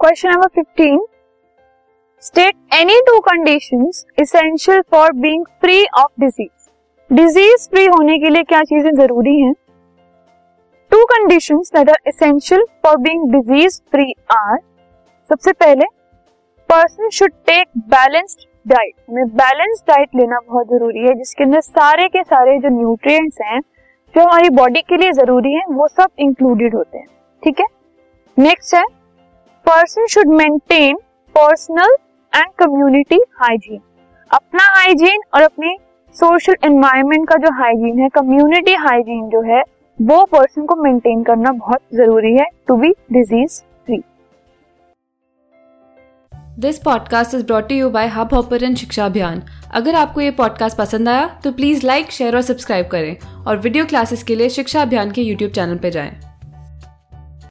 Question number fifteen state any two condition essential for being free of disease disease free होने के लिए क्या चीज़ें ज़रूरी हैं? Two condition that are essential for being disease free are सबसे पहले person should take balanced diet हमें बैलेंस डाइट लेना बहुत ज़रूरी है, जिसके अंदर सारे के सारे जो न्यूट्रिएंट्स हैं, जो हमारी बॉडी के लिए ज़रूरी है, वो सब इंक्लूडेड होते हैं। ठीक है? नेक्स्ट है person should maintain personal and community hygiene अपना हाइजीन और अपनी सोशल एनवायरमेंट का जो हाइजीन है कम्युनिटी हाइजीन जो है, वो पर्सन को मेंटेन करना बहुत ज़रूरी है to be disease free this podcast is brought you by hub hopper शिक्षा अभियान अगर आपको ये पॉडकास्ट पसंद आया तो प्लीज़ लाइक शेयर और सब्सक्राइब करें और वीडियो क्लासेस के लिए शिक्षा अभियान के यूट्यूब चैनल पर जाएँ।